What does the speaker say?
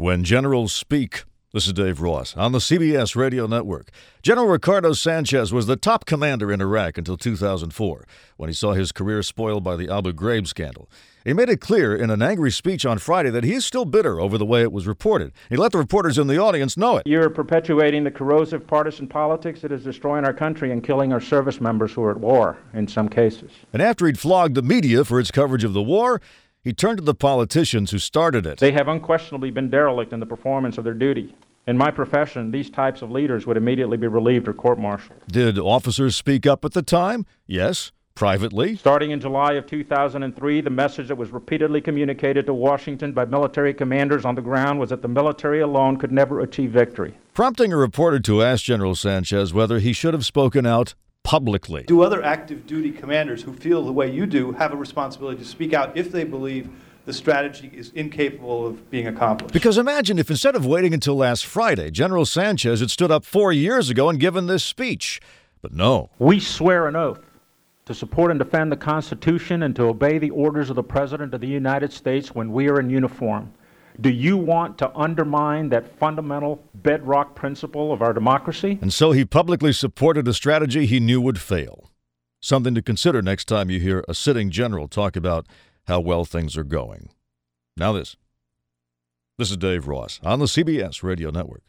When Generals Speak. This is Dave Ross on the CBS Radio Network. General Ricardo Sanchez was the top commander in Iraq until 2004, when he saw his career spoiled by the Abu Ghraib scandal. He made it clear in an angry speech on Friday that he is still bitter over the way it was reported. He let the reporters in the audience know it. You're perpetuating the corrosive partisan politics that is destroying our country and killing our service members who are at war in some cases. And after he'd flogged the media for its coverage of the war, he turned to the politicians who started it. They have unquestionably been derelict in the performance of their duty. In my profession, these types of leaders would immediately be relieved or court martialed. Did officers speak up at the time? Yes. Privately? Starting in July of 2003, the message that was repeatedly communicated to Washington by military commanders on the ground was that the military alone could never achieve victory. Prompting a reporter to ask General Sanchez whether he should have spoken out publicly. Do other active duty commanders who feel the way you do have a responsibility to speak out if they believe the strategy is incapable of being accomplished? Because imagine if instead of waiting until last Friday, General Sanchez had stood up four years ago and given this speech. But no. We swear an oath to support and defend the Constitution and to obey the orders of the President of the United States when we are in uniform. Do you want to undermine that fundamental bedrock principle of our democracy? And so he publicly supported a strategy he knew would fail. Something to consider next time you hear a sitting general talk about how well things are going. Now, this. This is Dave Ross on the CBS Radio Network.